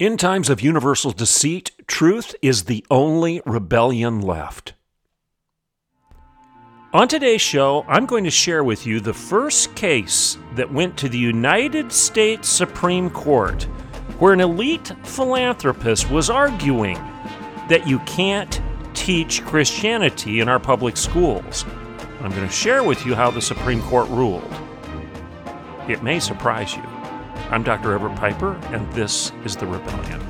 In times of universal deceit, truth is the only rebellion left. On today's show, I'm going to share with you the first case that went to the United States Supreme Court, where an elite philanthropist was arguing that you can't teach Christianity in our public schools. I'm going to share with you how the Supreme Court ruled. It may surprise you. I'm Dr. Everett Piper, and this is The Rebellion.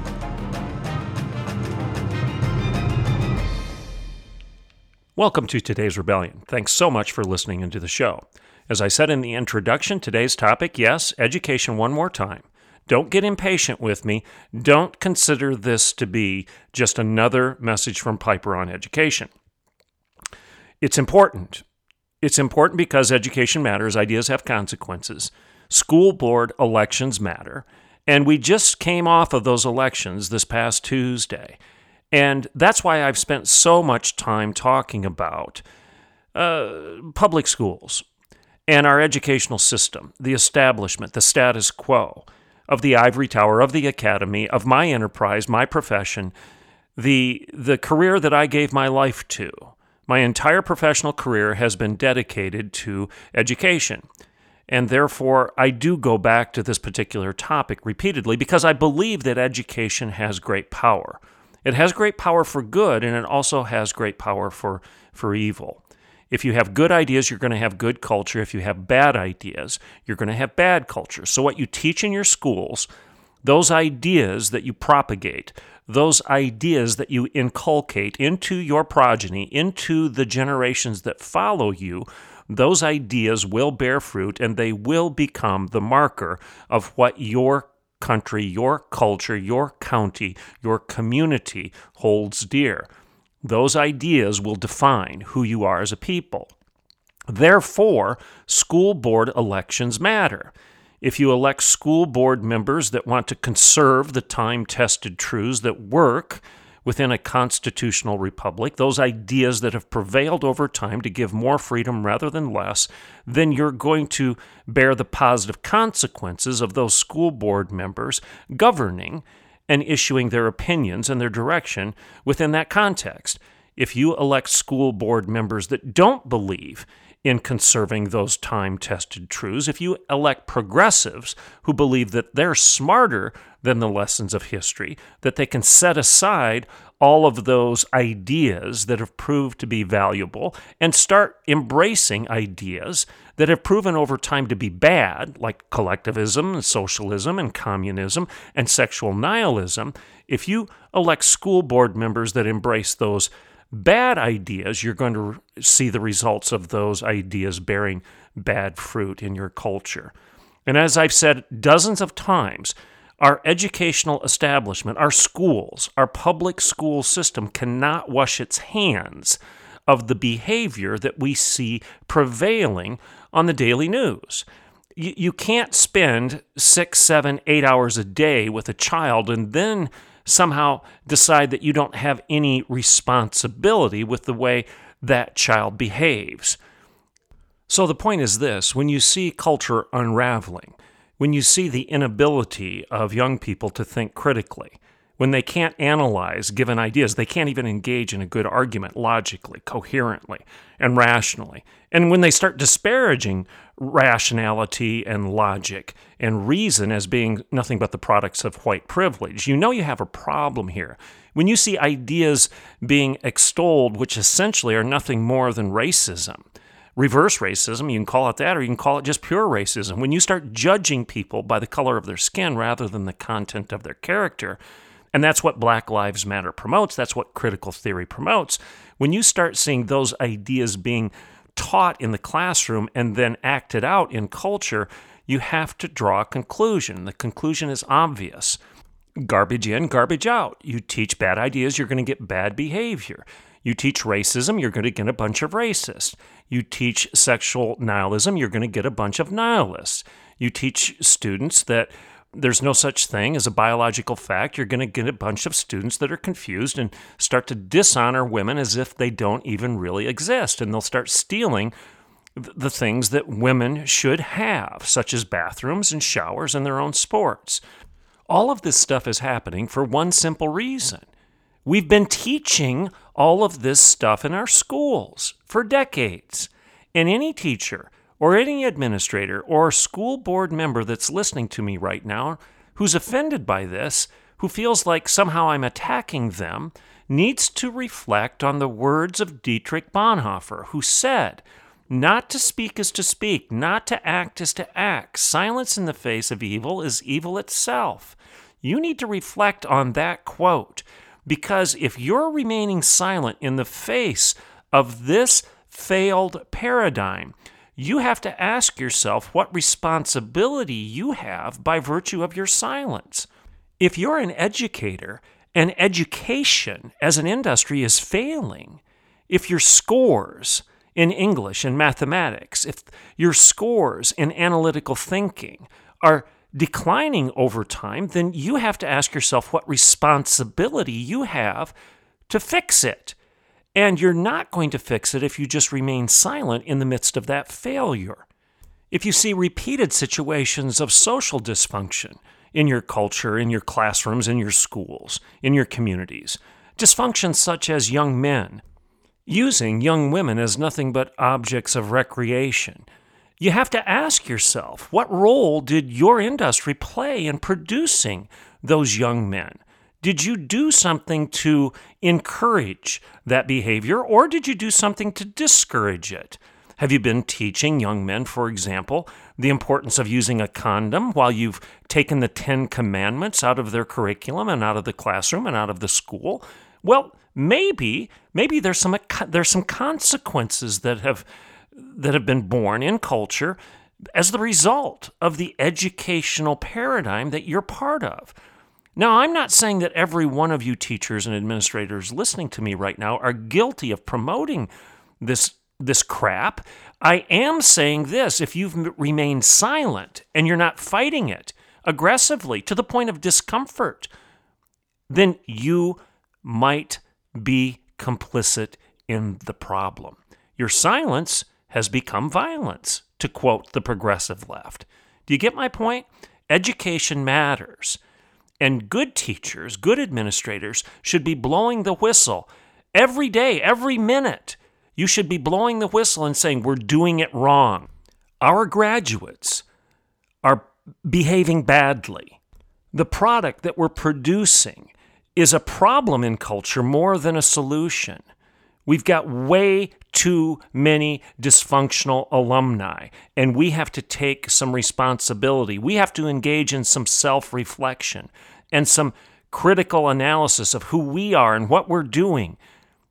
Welcome to today's Rebellion. Thanks so much for listening into the show. As I said in the introduction, today's topic yes, education one more time. Don't get impatient with me. Don't consider this to be just another message from Piper on education. It's important. It's important because education matters, ideas have consequences. School board elections matter. And we just came off of those elections this past Tuesday. And that's why I've spent so much time talking about uh, public schools and our educational system, the establishment, the status quo of the ivory tower, of the academy, of my enterprise, my profession, the, the career that I gave my life to. My entire professional career has been dedicated to education. And therefore, I do go back to this particular topic repeatedly because I believe that education has great power. It has great power for good, and it also has great power for, for evil. If you have good ideas, you're going to have good culture. If you have bad ideas, you're going to have bad culture. So, what you teach in your schools, those ideas that you propagate, those ideas that you inculcate into your progeny, into the generations that follow you, those ideas will bear fruit and they will become the marker of what your country, your culture, your county, your community holds dear. Those ideas will define who you are as a people. Therefore, school board elections matter. If you elect school board members that want to conserve the time tested truths that work, within a constitutional republic, those ideas that have prevailed over time to give more freedom rather than less, then you're going to bear the positive consequences of those school board members governing and issuing their opinions and their direction within that context. If you elect school board members that don't believe in conserving those time tested truths, if you elect progressives who believe that they're smarter than the lessons of history, that they can set aside all of those ideas that have proved to be valuable and start embracing ideas that have proven over time to be bad, like collectivism and socialism and communism and sexual nihilism. If you elect school board members that embrace those bad ideas, you're going to see the results of those ideas bearing bad fruit in your culture. And as I've said dozens of times, our educational establishment, our schools, our public school system cannot wash its hands of the behavior that we see prevailing on the daily news. You, can't spend six, seven, eight hours a day with a child and then somehow decide that you don't have any responsibility with the way that child behaves. So the point is this when you see culture unraveling, when you see the inability of young people to think critically, when they can't analyze given ideas, they can't even engage in a good argument logically, coherently, and rationally. And when they start disparaging rationality and logic and reason as being nothing but the products of white privilege, you know you have a problem here. When you see ideas being extolled, which essentially are nothing more than racism, reverse racism, you can call it that, or you can call it just pure racism. When you start judging people by the color of their skin rather than the content of their character, and that's what Black Lives Matter promotes. That's what critical theory promotes. When you start seeing those ideas being taught in the classroom and then acted out in culture, you have to draw a conclusion. The conclusion is obvious. garbage in, garbage out. You teach bad ideas, you're going to get bad behavior. You teach racism, you're going to get a bunch of racists. You teach sexual nihilism, you're going to get a bunch of nihilists. You teach students that there's no such thing as a biological fact. You're going to get a bunch of students that are confused and start to dishonor women as if they don't even really exist. And they'll start stealing the things that women should have, such as bathrooms and showers and their own sports. All of this stuff is happening for one simple reason. We've been teaching all of this stuff in our schools for decades. And any teacher or any administrator or school board member that's listening to me right now who's offended by this, who feels like somehow I'm attacking them, needs to reflect on the words of Dietrich Bonhoeffer, who said, Not to speak is to speak, not to act is to act. Silence in the face of evil is evil itself. You need to reflect on that quote because if you're remaining silent in the face of this failed paradigm, you have to ask yourself what responsibility you have by virtue of your silence. If you're an educator and education as an industry is failing, if your scores in English and mathematics, if your scores in analytical thinking are declining over time, then you have to ask yourself what responsibility you have to fix it. And you're not going to fix it if you just remain silent in the midst of that failure. If you see repeated situations of social dysfunction in your culture, in your classrooms, in your schools, in your communities, dysfunction such as young men using young women as nothing but objects of recreation, you have to ask yourself what role did your industry play in producing those young men? Did you do something to encourage that behavior, or did you do something to discourage it? Have you been teaching young men, for example, the importance of using a condom while you've taken the Ten Commandments out of their curriculum and out of the classroom and out of the school? Well, maybe, maybe there's some there's some consequences that have that have been born in culture as the result of the educational paradigm that you're part of. Now, I'm not saying that every one of you teachers and administrators listening to me right now are guilty of promoting this this crap. I am saying this if you've remained silent and you're not fighting it aggressively to the point of discomfort, then you might be complicit in the problem. Your silence has become violence, to quote the progressive left. Do you get my point? Education matters. And good teachers, good administrators should be blowing the whistle every day, every minute. You should be blowing the whistle and saying, We're doing it wrong. Our graduates are behaving badly. The product that we're producing is a problem in culture more than a solution. We've got way too many dysfunctional alumni, and we have to take some responsibility. We have to engage in some self reflection and some critical analysis of who we are and what we're doing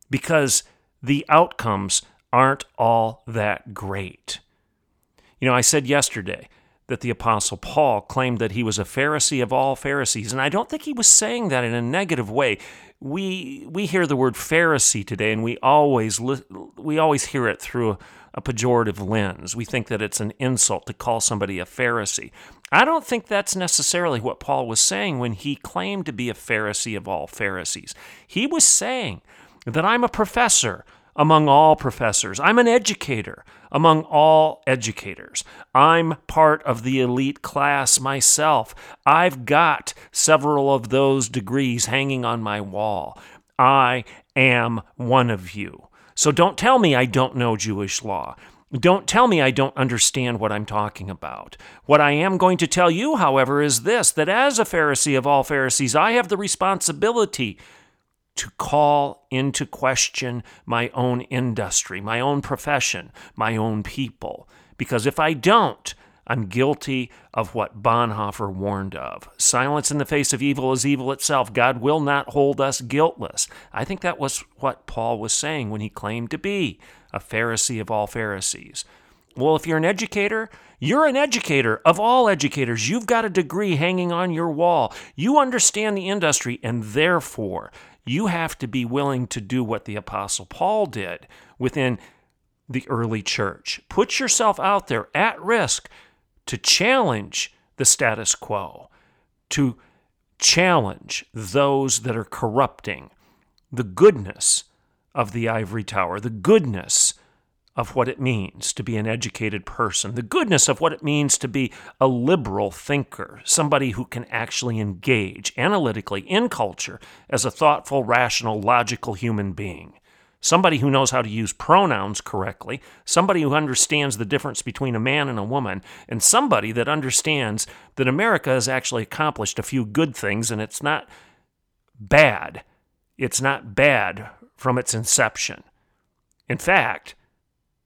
because the outcomes aren't all that great. You know, I said yesterday that the Apostle Paul claimed that he was a Pharisee of all Pharisees, and I don't think he was saying that in a negative way. We we hear the word Pharisee today, and we always we always hear it through a, pejorative lens. We think that it's an insult to call somebody a Pharisee. I don't think that's necessarily what Paul was saying when he claimed to be a Pharisee of all Pharisees. He was saying that I'm a professor among all professors, I'm an educator among all educators. I'm part of the elite class myself. I've got several of those degrees hanging on my wall. I am one of you. So don't tell me I don't know Jewish law. Don't tell me I don't understand what I'm talking about. What I am going to tell you, however, is this that as a Pharisee of all Pharisees, I have the responsibility to call into question my own industry, my own profession, my own people. Because if I don't, I'm guilty of what Bonhoeffer warned of. Silence in the face of evil is evil itself. God will not hold us guiltless. I think that was what Paul was saying when he claimed to be a Pharisee of all Pharisees. Well, if you're an educator, You're an educator of all educators. You've got a degree hanging on your wall. You understand the industry, and therefore, you have to be willing to do what the Apostle Paul did within the early church. Put yourself out there at risk to challenge the status quo, to challenge those that are corrupting the goodness of the ivory tower, the goodness of what it means to be an educated person, the goodness of what it means to be a liberal thinker, somebody who can actually engage analytically in culture as a thoughtful, rational, logical human being. Somebody who knows how to use pronouns correctly, somebody who understands the difference between a man and a woman, and somebody that understands that America has actually accomplished a few good things and it's not bad. It's not bad from its inception. In fact,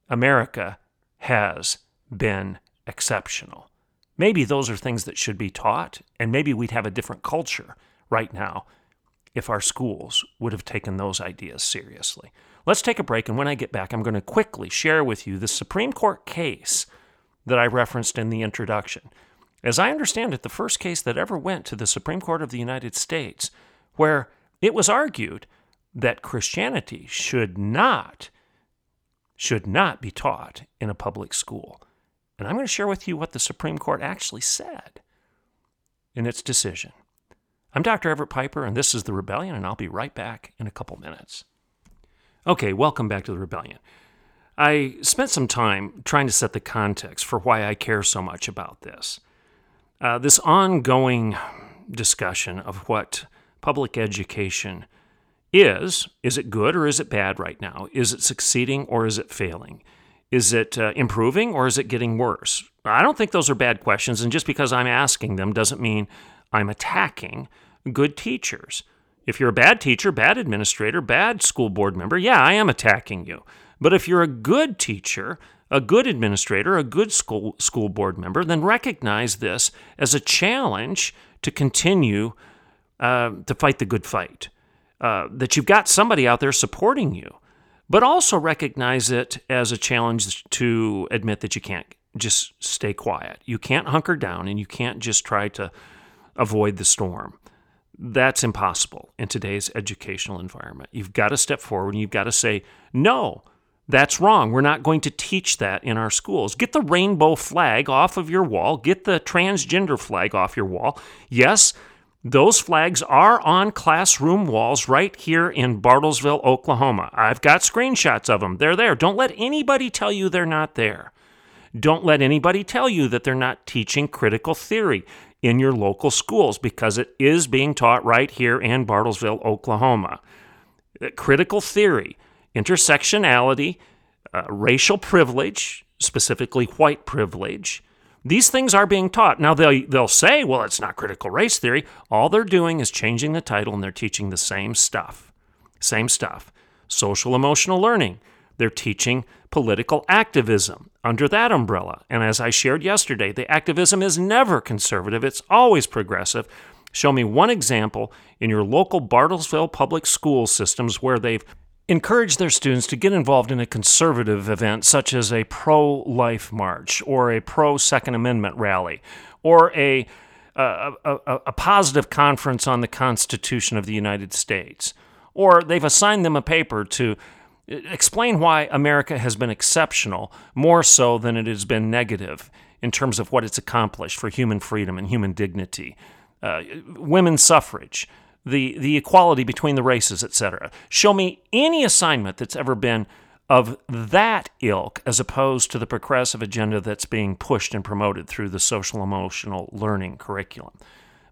America has been exceptional. Maybe those are things that should be taught, and maybe we'd have a different culture right now if our schools would have taken those ideas seriously. Let's take a break, and when I get back, I'm going to quickly share with you the Supreme Court case that I referenced in the introduction. As I understand it, the first case that ever went to the Supreme Court of the United States, where it was argued that Christianity should not should not be taught in a public school. And I'm going to share with you what the Supreme Court actually said in its decision. I'm Dr. Everett Piper, and this is The Rebellion, and I'll be right back in a couple minutes. Okay, welcome back to The Rebellion. I spent some time trying to set the context for why I care so much about this. Uh, this ongoing discussion of what public education is is it good or is it bad right now? Is it succeeding or is it failing? Is it uh, improving or is it getting worse? I don't think those are bad questions, and just because I'm asking them doesn't mean I'm attacking good teachers. If you're a bad teacher, bad administrator, bad school board member, yeah, I am attacking you. But if you're a good teacher, a good administrator, a good school, school board member, then recognize this as a challenge to continue uh, to fight the good fight. Uh, that you've got somebody out there supporting you, but also recognize it as a challenge to admit that you can't just stay quiet. You can't hunker down and you can't just try to avoid the storm. That's impossible in today's educational environment. You've got to step forward and you've got to say, no, that's wrong. We're not going to teach that in our schools. Get the rainbow flag off of your wall. Get the transgender flag off your wall. Yes, those flags are on classroom walls right here in Bartlesville, Oklahoma. I've got screenshots of them. They're there. Don't let anybody tell you they're not there. Don't let anybody tell you that they're not teaching critical theory in your local schools because it is being taught right here in Bartlesville, Oklahoma. Uh, critical theory, intersectionality, uh, racial privilege, specifically white privilege. These things are being taught. Now, they'll, they'll say, well, it's not critical race theory. All they're doing is changing the title and they're teaching the same stuff. Same stuff. Social emotional learning. They're teaching political activism under that umbrella. And as I shared yesterday, the activism is never conservative, it's always progressive. Show me one example in your local Bartlesville public school systems where they've encouraged their students to get involved in a conservative event such as a pro life march or a pro Second Amendment rally or a, a, a, a, positive conference on the Constitution of the United States. Or they've assigned them a paper to Explain why America has been exceptional more so than it has been negative in terms of what it's accomplished for human freedom and human dignity, uh, women's suffrage, the, the equality between the races, etc. Show me any assignment that's ever been of that ilk as opposed to the progressive agenda that's being pushed and promoted through the social emotional learning curriculum.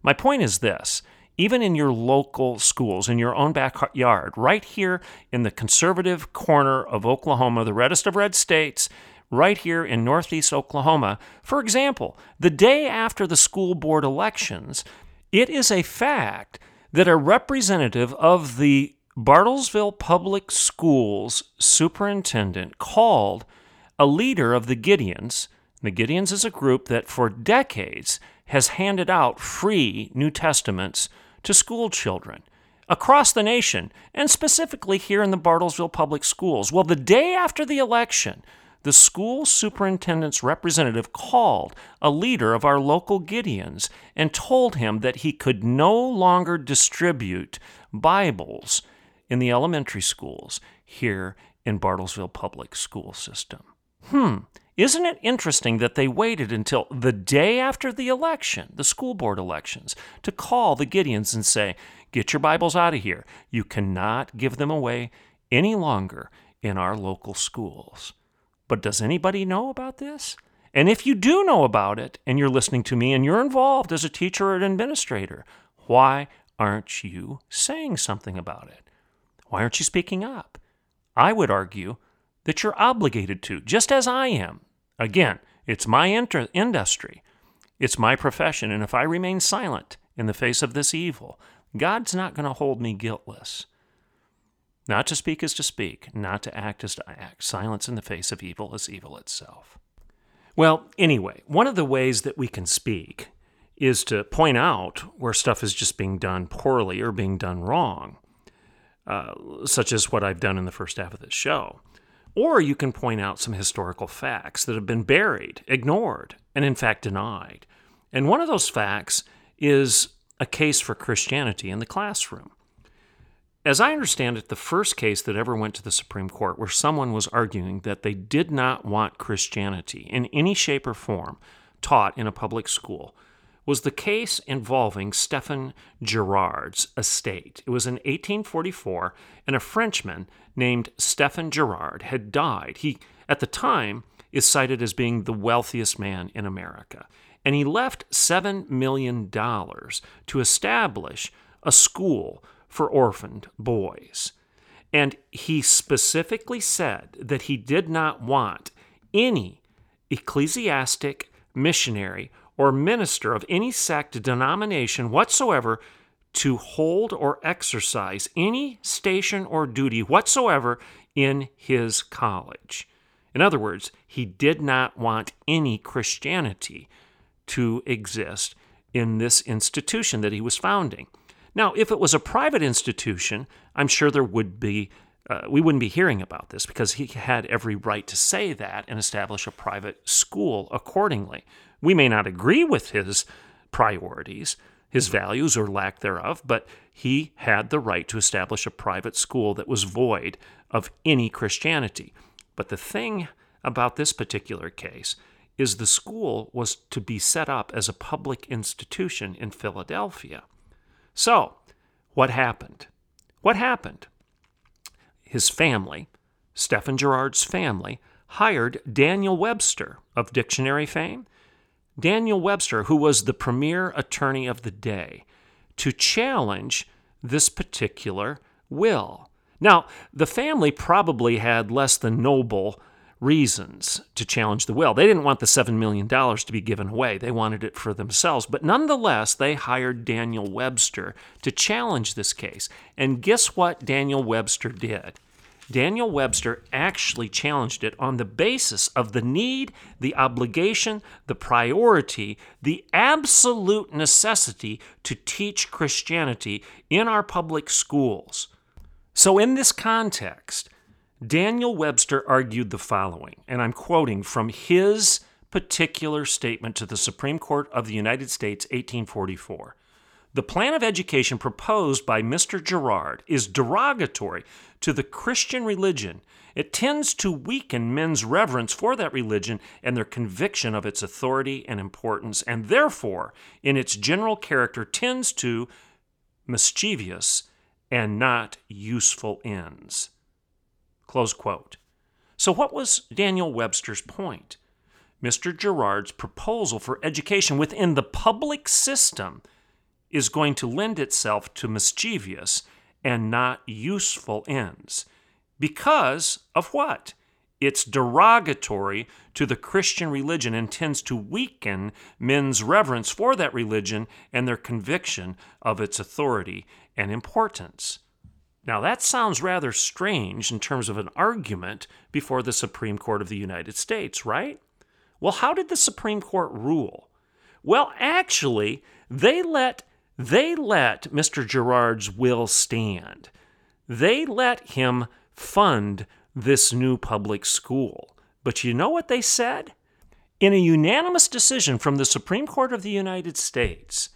My point is this even in your local schools, in your own backyard, right here in the conservative corner of Oklahoma, the reddest of red states, right here in northeast Oklahoma. For example, the day after the school board elections, it is a fact that a representative of the Bartlesville Public Schools superintendent called a leader of the Gideons. The Gideons is a group that for decades has handed out free New Testaments to school children across the nation, and specifically here in the Bartlesville Public Schools. Well, the day after the election, the school superintendent's representative called a leader of our local Gideons and told him that he could no longer distribute Bibles in the elementary schools here in Bartlesville Public School System. Hmm, isn't it interesting that they waited until the day after the election, the school board elections, to call the Gideons and say, Get your Bibles out of here. You cannot give them away any longer in our local schools. But does anybody know about this? And if you do know about it and you're listening to me and you're involved as a teacher or an administrator, why aren't you saying something about it? Why aren't you speaking up? I would argue that you're obligated to, just as I am. Again, it's my inter- industry, it's my profession, and if I remain silent in the face of this evil, God's not going to hold me guiltless. Not to speak is to speak, not to act is to act. Silence in the face of evil is evil itself. Well, anyway, one of the ways that we can speak is to point out where stuff is just being done poorly or being done wrong, uh, such as what I've done in the first half of this show. Or you can point out some historical facts that have been buried, ignored, and in fact denied. And one of those facts is a case for Christianity in the classroom. As I understand it, the first case that ever went to the Supreme Court where someone was arguing that they did not want Christianity in any shape or form taught in a public school was the case involving Stephen Girard's estate. It was in 1844, and a Frenchman named Stephen Girard had died. He, at the time, is cited as being the wealthiest man in America. And he left $7 million to establish a school for orphaned boys. And he specifically said that he did not want any ecclesiastic, missionary, or minister of any sect, denomination whatsoever to hold or exercise any station or duty whatsoever in his college. In other words, he did not want any Christianity to exist in this institution that he was founding. Now, if it was a private institution, I'm sure there would be uh, we wouldn't be hearing about this because he had every right to say that and establish a private school accordingly. We may not agree with his priorities, his mm-hmm. values, or lack thereof, but he had the right to establish a private school that was void of any Christianity. But the thing about this particular case is the school was to be set up as a public institution in Philadelphia. So, what happened? What happened? His family, Stephen Girard's family, hired Daniel Webster of dictionary fame Daniel Webster, who was the premier attorney of the day, to challenge this particular will. Now, the family probably had less than noble reasons to challenge the will. They didn't want the $7 million to be given away, they wanted it for themselves. But nonetheless, they hired Daniel Webster to challenge this case. And guess what Daniel Webster did? Daniel Webster actually challenged it on the basis of the need, the obligation, the priority, the absolute necessity to teach Christianity in our public schools. So, in this context, Daniel Webster argued the following, and I'm quoting from his particular statement to the Supreme Court of the United States, 1844. The plan of education proposed by Mr. Girard is derogatory to the Christian religion. It tends to weaken men's reverence for that religion and their conviction of its authority and importance, and therefore, in its general character, tends to mischievous and not useful ends. Close quote. So, what was Daniel Webster's point? Mr. Girard's proposal for education within the public system is going to lend itself to mischievous and not useful ends. Because of what? It's derogatory to the Christian religion and tends to weaken men's reverence for that religion and their conviction of its authority and importance. Now, that sounds rather strange in terms of an argument before the Supreme Court of the United States, right? Well, how did the Supreme Court rule? Well, actually, they let they let Mr. Girard's will stand. They let him fund this new public school. But you know what they said? In a unanimous decision from the Supreme Court of the United States,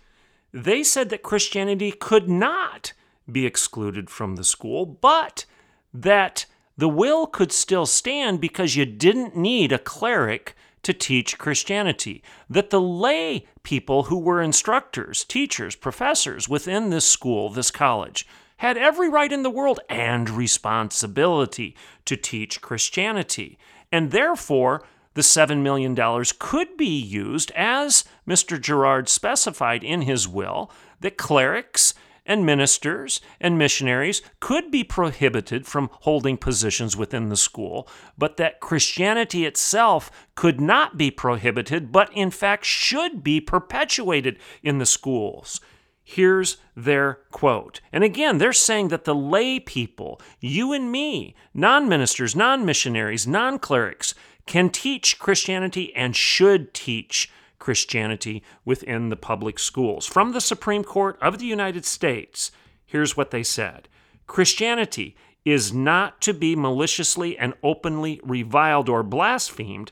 they said that Christianity could not be excluded from the school, but that the will could still stand because you didn't need a cleric to teach Christianity. That the lay people who were instructors, teachers, professors within this school, this college, had every right in the world and responsibility to teach Christianity. And therefore, the $7 million could be used, as Mr. Girard specified in his will, that clerics and ministers and missionaries could be prohibited from holding positions within the school, but that Christianity itself could not be prohibited, but in fact should be perpetuated in the schools. Here's their quote. And again, they're saying that the lay people, you and me, non ministers, non missionaries, non clerics, can teach Christianity and should teach Christianity within the public schools. From the Supreme Court of the United States, here's what they said Christianity is not to be maliciously and openly reviled or blasphemed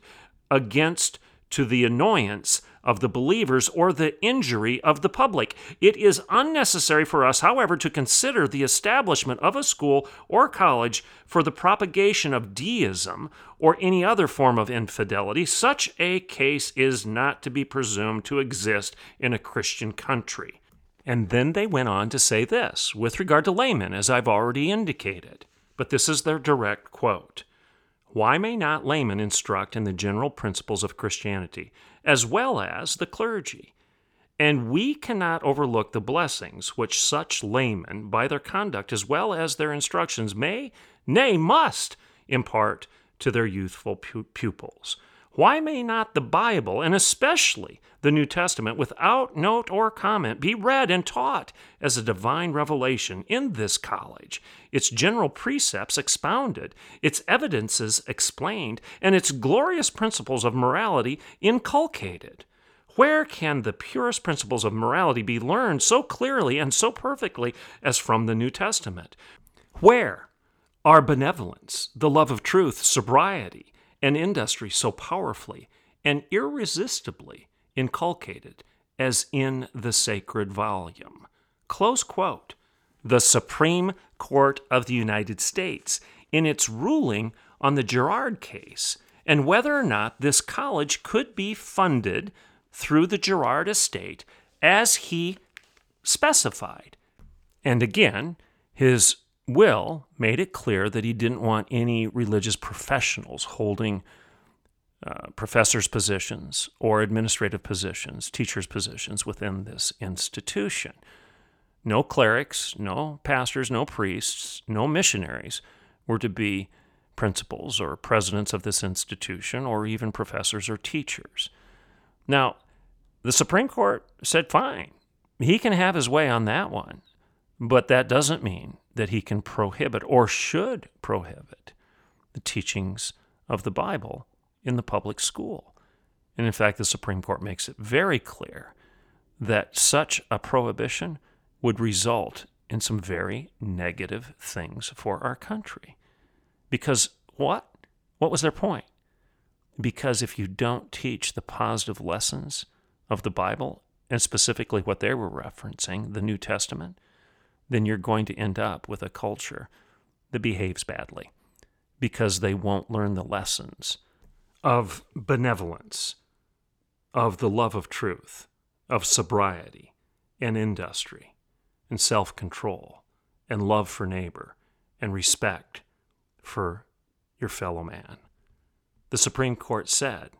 against to the annoyance of the believers or the injury of the public. It is unnecessary for us, however, to consider the establishment of a school or college for the propagation of deism or any other form of infidelity. Such a case is not to be presumed to exist in a Christian country. And then they went on to say this with regard to laymen, as I've already indicated. But this is their direct quote. Why may not laymen instruct in the general principles of Christianity, as well as the clergy? And we cannot overlook the blessings which such laymen, by their conduct as well as their instructions, may, nay, must impart to their youthful pupils. Why may not the Bible, and especially the New Testament, without note or comment, be read and taught as a divine revelation in this college, its general precepts expounded, its evidences explained, and its glorious principles of morality inculcated? Where can the purest principles of morality be learned so clearly and so perfectly as from the New Testament? Where are benevolence, the love of truth, sobriety, and industry so powerfully and irresistibly inculcated as in the sacred volume. Close quote. The Supreme Court of the United States, in its ruling on the Girard case, and whether or not this college could be funded through the Girard estate as he specified. And again, his Will made it clear that he didn't want any religious professionals holding uh, professors' positions or administrative positions, teachers' positions within this institution. No clerics, no pastors, no priests, no missionaries were to be principals or presidents of this institution or even professors or teachers. Now, the Supreme Court said, fine, he can have his way on that one. But that doesn't mean that he can prohibit or should prohibit the teachings of the Bible in the public school. And in fact, the Supreme Court makes it very clear that such a prohibition would result in some very negative things for our country. Because what? What was their point? Because if you don't teach the positive lessons of the Bible, and specifically what they were referencing, the New Testament, then you're going to end up with a culture that behaves badly because they won't learn the lessons of benevolence, of the love of truth, of sobriety and industry and self control and love for neighbor and respect for your fellow man. The Supreme Court said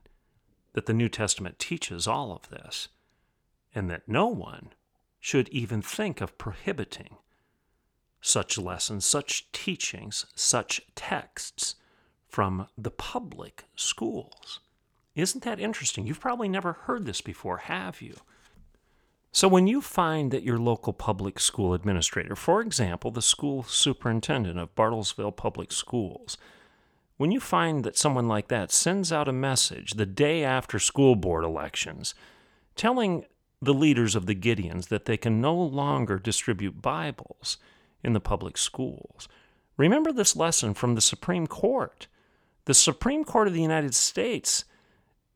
that the New Testament teaches all of this and that no one should even think of prohibiting such lessons, such teachings, such texts from the public schools. Isn't that interesting? You've probably never heard this before, have you? So, when you find that your local public school administrator, for example, the school superintendent of Bartlesville Public Schools, when you find that someone like that sends out a message the day after school board elections telling the leaders of the Gideons that they can no longer distribute Bibles in the public schools. Remember this lesson from the Supreme Court The Supreme Court of the United States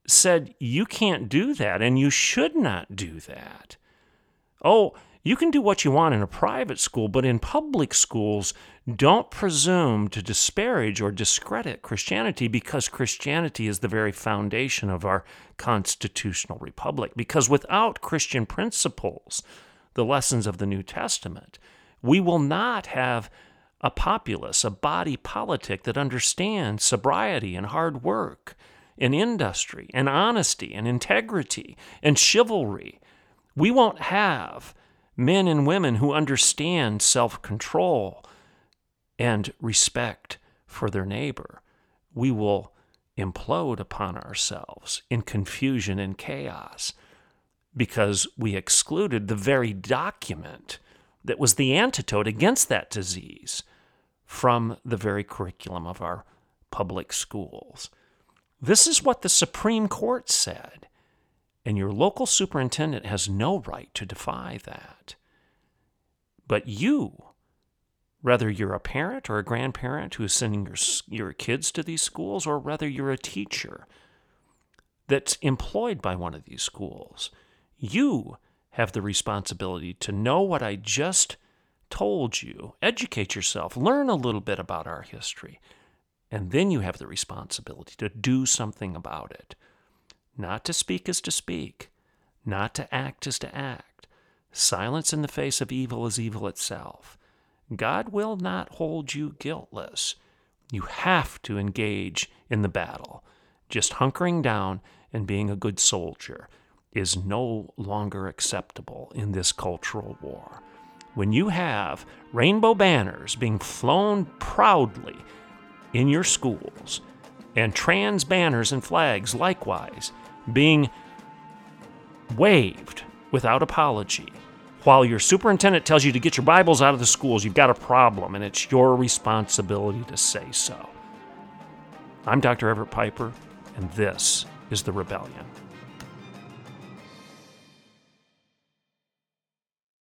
said you can't do that and you should not do that. Oh, you can do what you want in a private school, but in public schools, don't presume to disparage or discredit Christianity because Christianity is the very foundation of our constitutional republic. Because without Christian principles, the lessons of the New Testament, we will not have a populace, a body politic that understands sobriety and hard work and industry and honesty and integrity and chivalry. We won't have men and women who understand self control and respect for their neighbor. We will implode upon ourselves in confusion and chaos because we excluded the very document that was the antidote against that disease from the very curriculum of our public schools. This is what the Supreme Court said, and your local superintendent has no right to defy that. But you, whether you're a parent or a grandparent who is sending your, your kids to these schools, or whether you're a teacher that's employed by one of these schools, you have the responsibility to know what I just told you, educate yourself, learn a little bit about our history, and then you have the responsibility to do something about it. Not to speak is to speak, not to act is to act. Silence in the face of evil is evil itself. God will not hold you guiltless. You have to engage in the battle. Just hunkering down and being a good soldier is no longer acceptable in this cultural war. When you have rainbow banners being flown proudly in your schools, and trans banners and flags likewise being waved without apology. While your superintendent tells you to get your Bibles out of the schools, you've got a problem, and it's your responsibility to say so. I'm Dr. Everett Piper, and this is The Rebellion.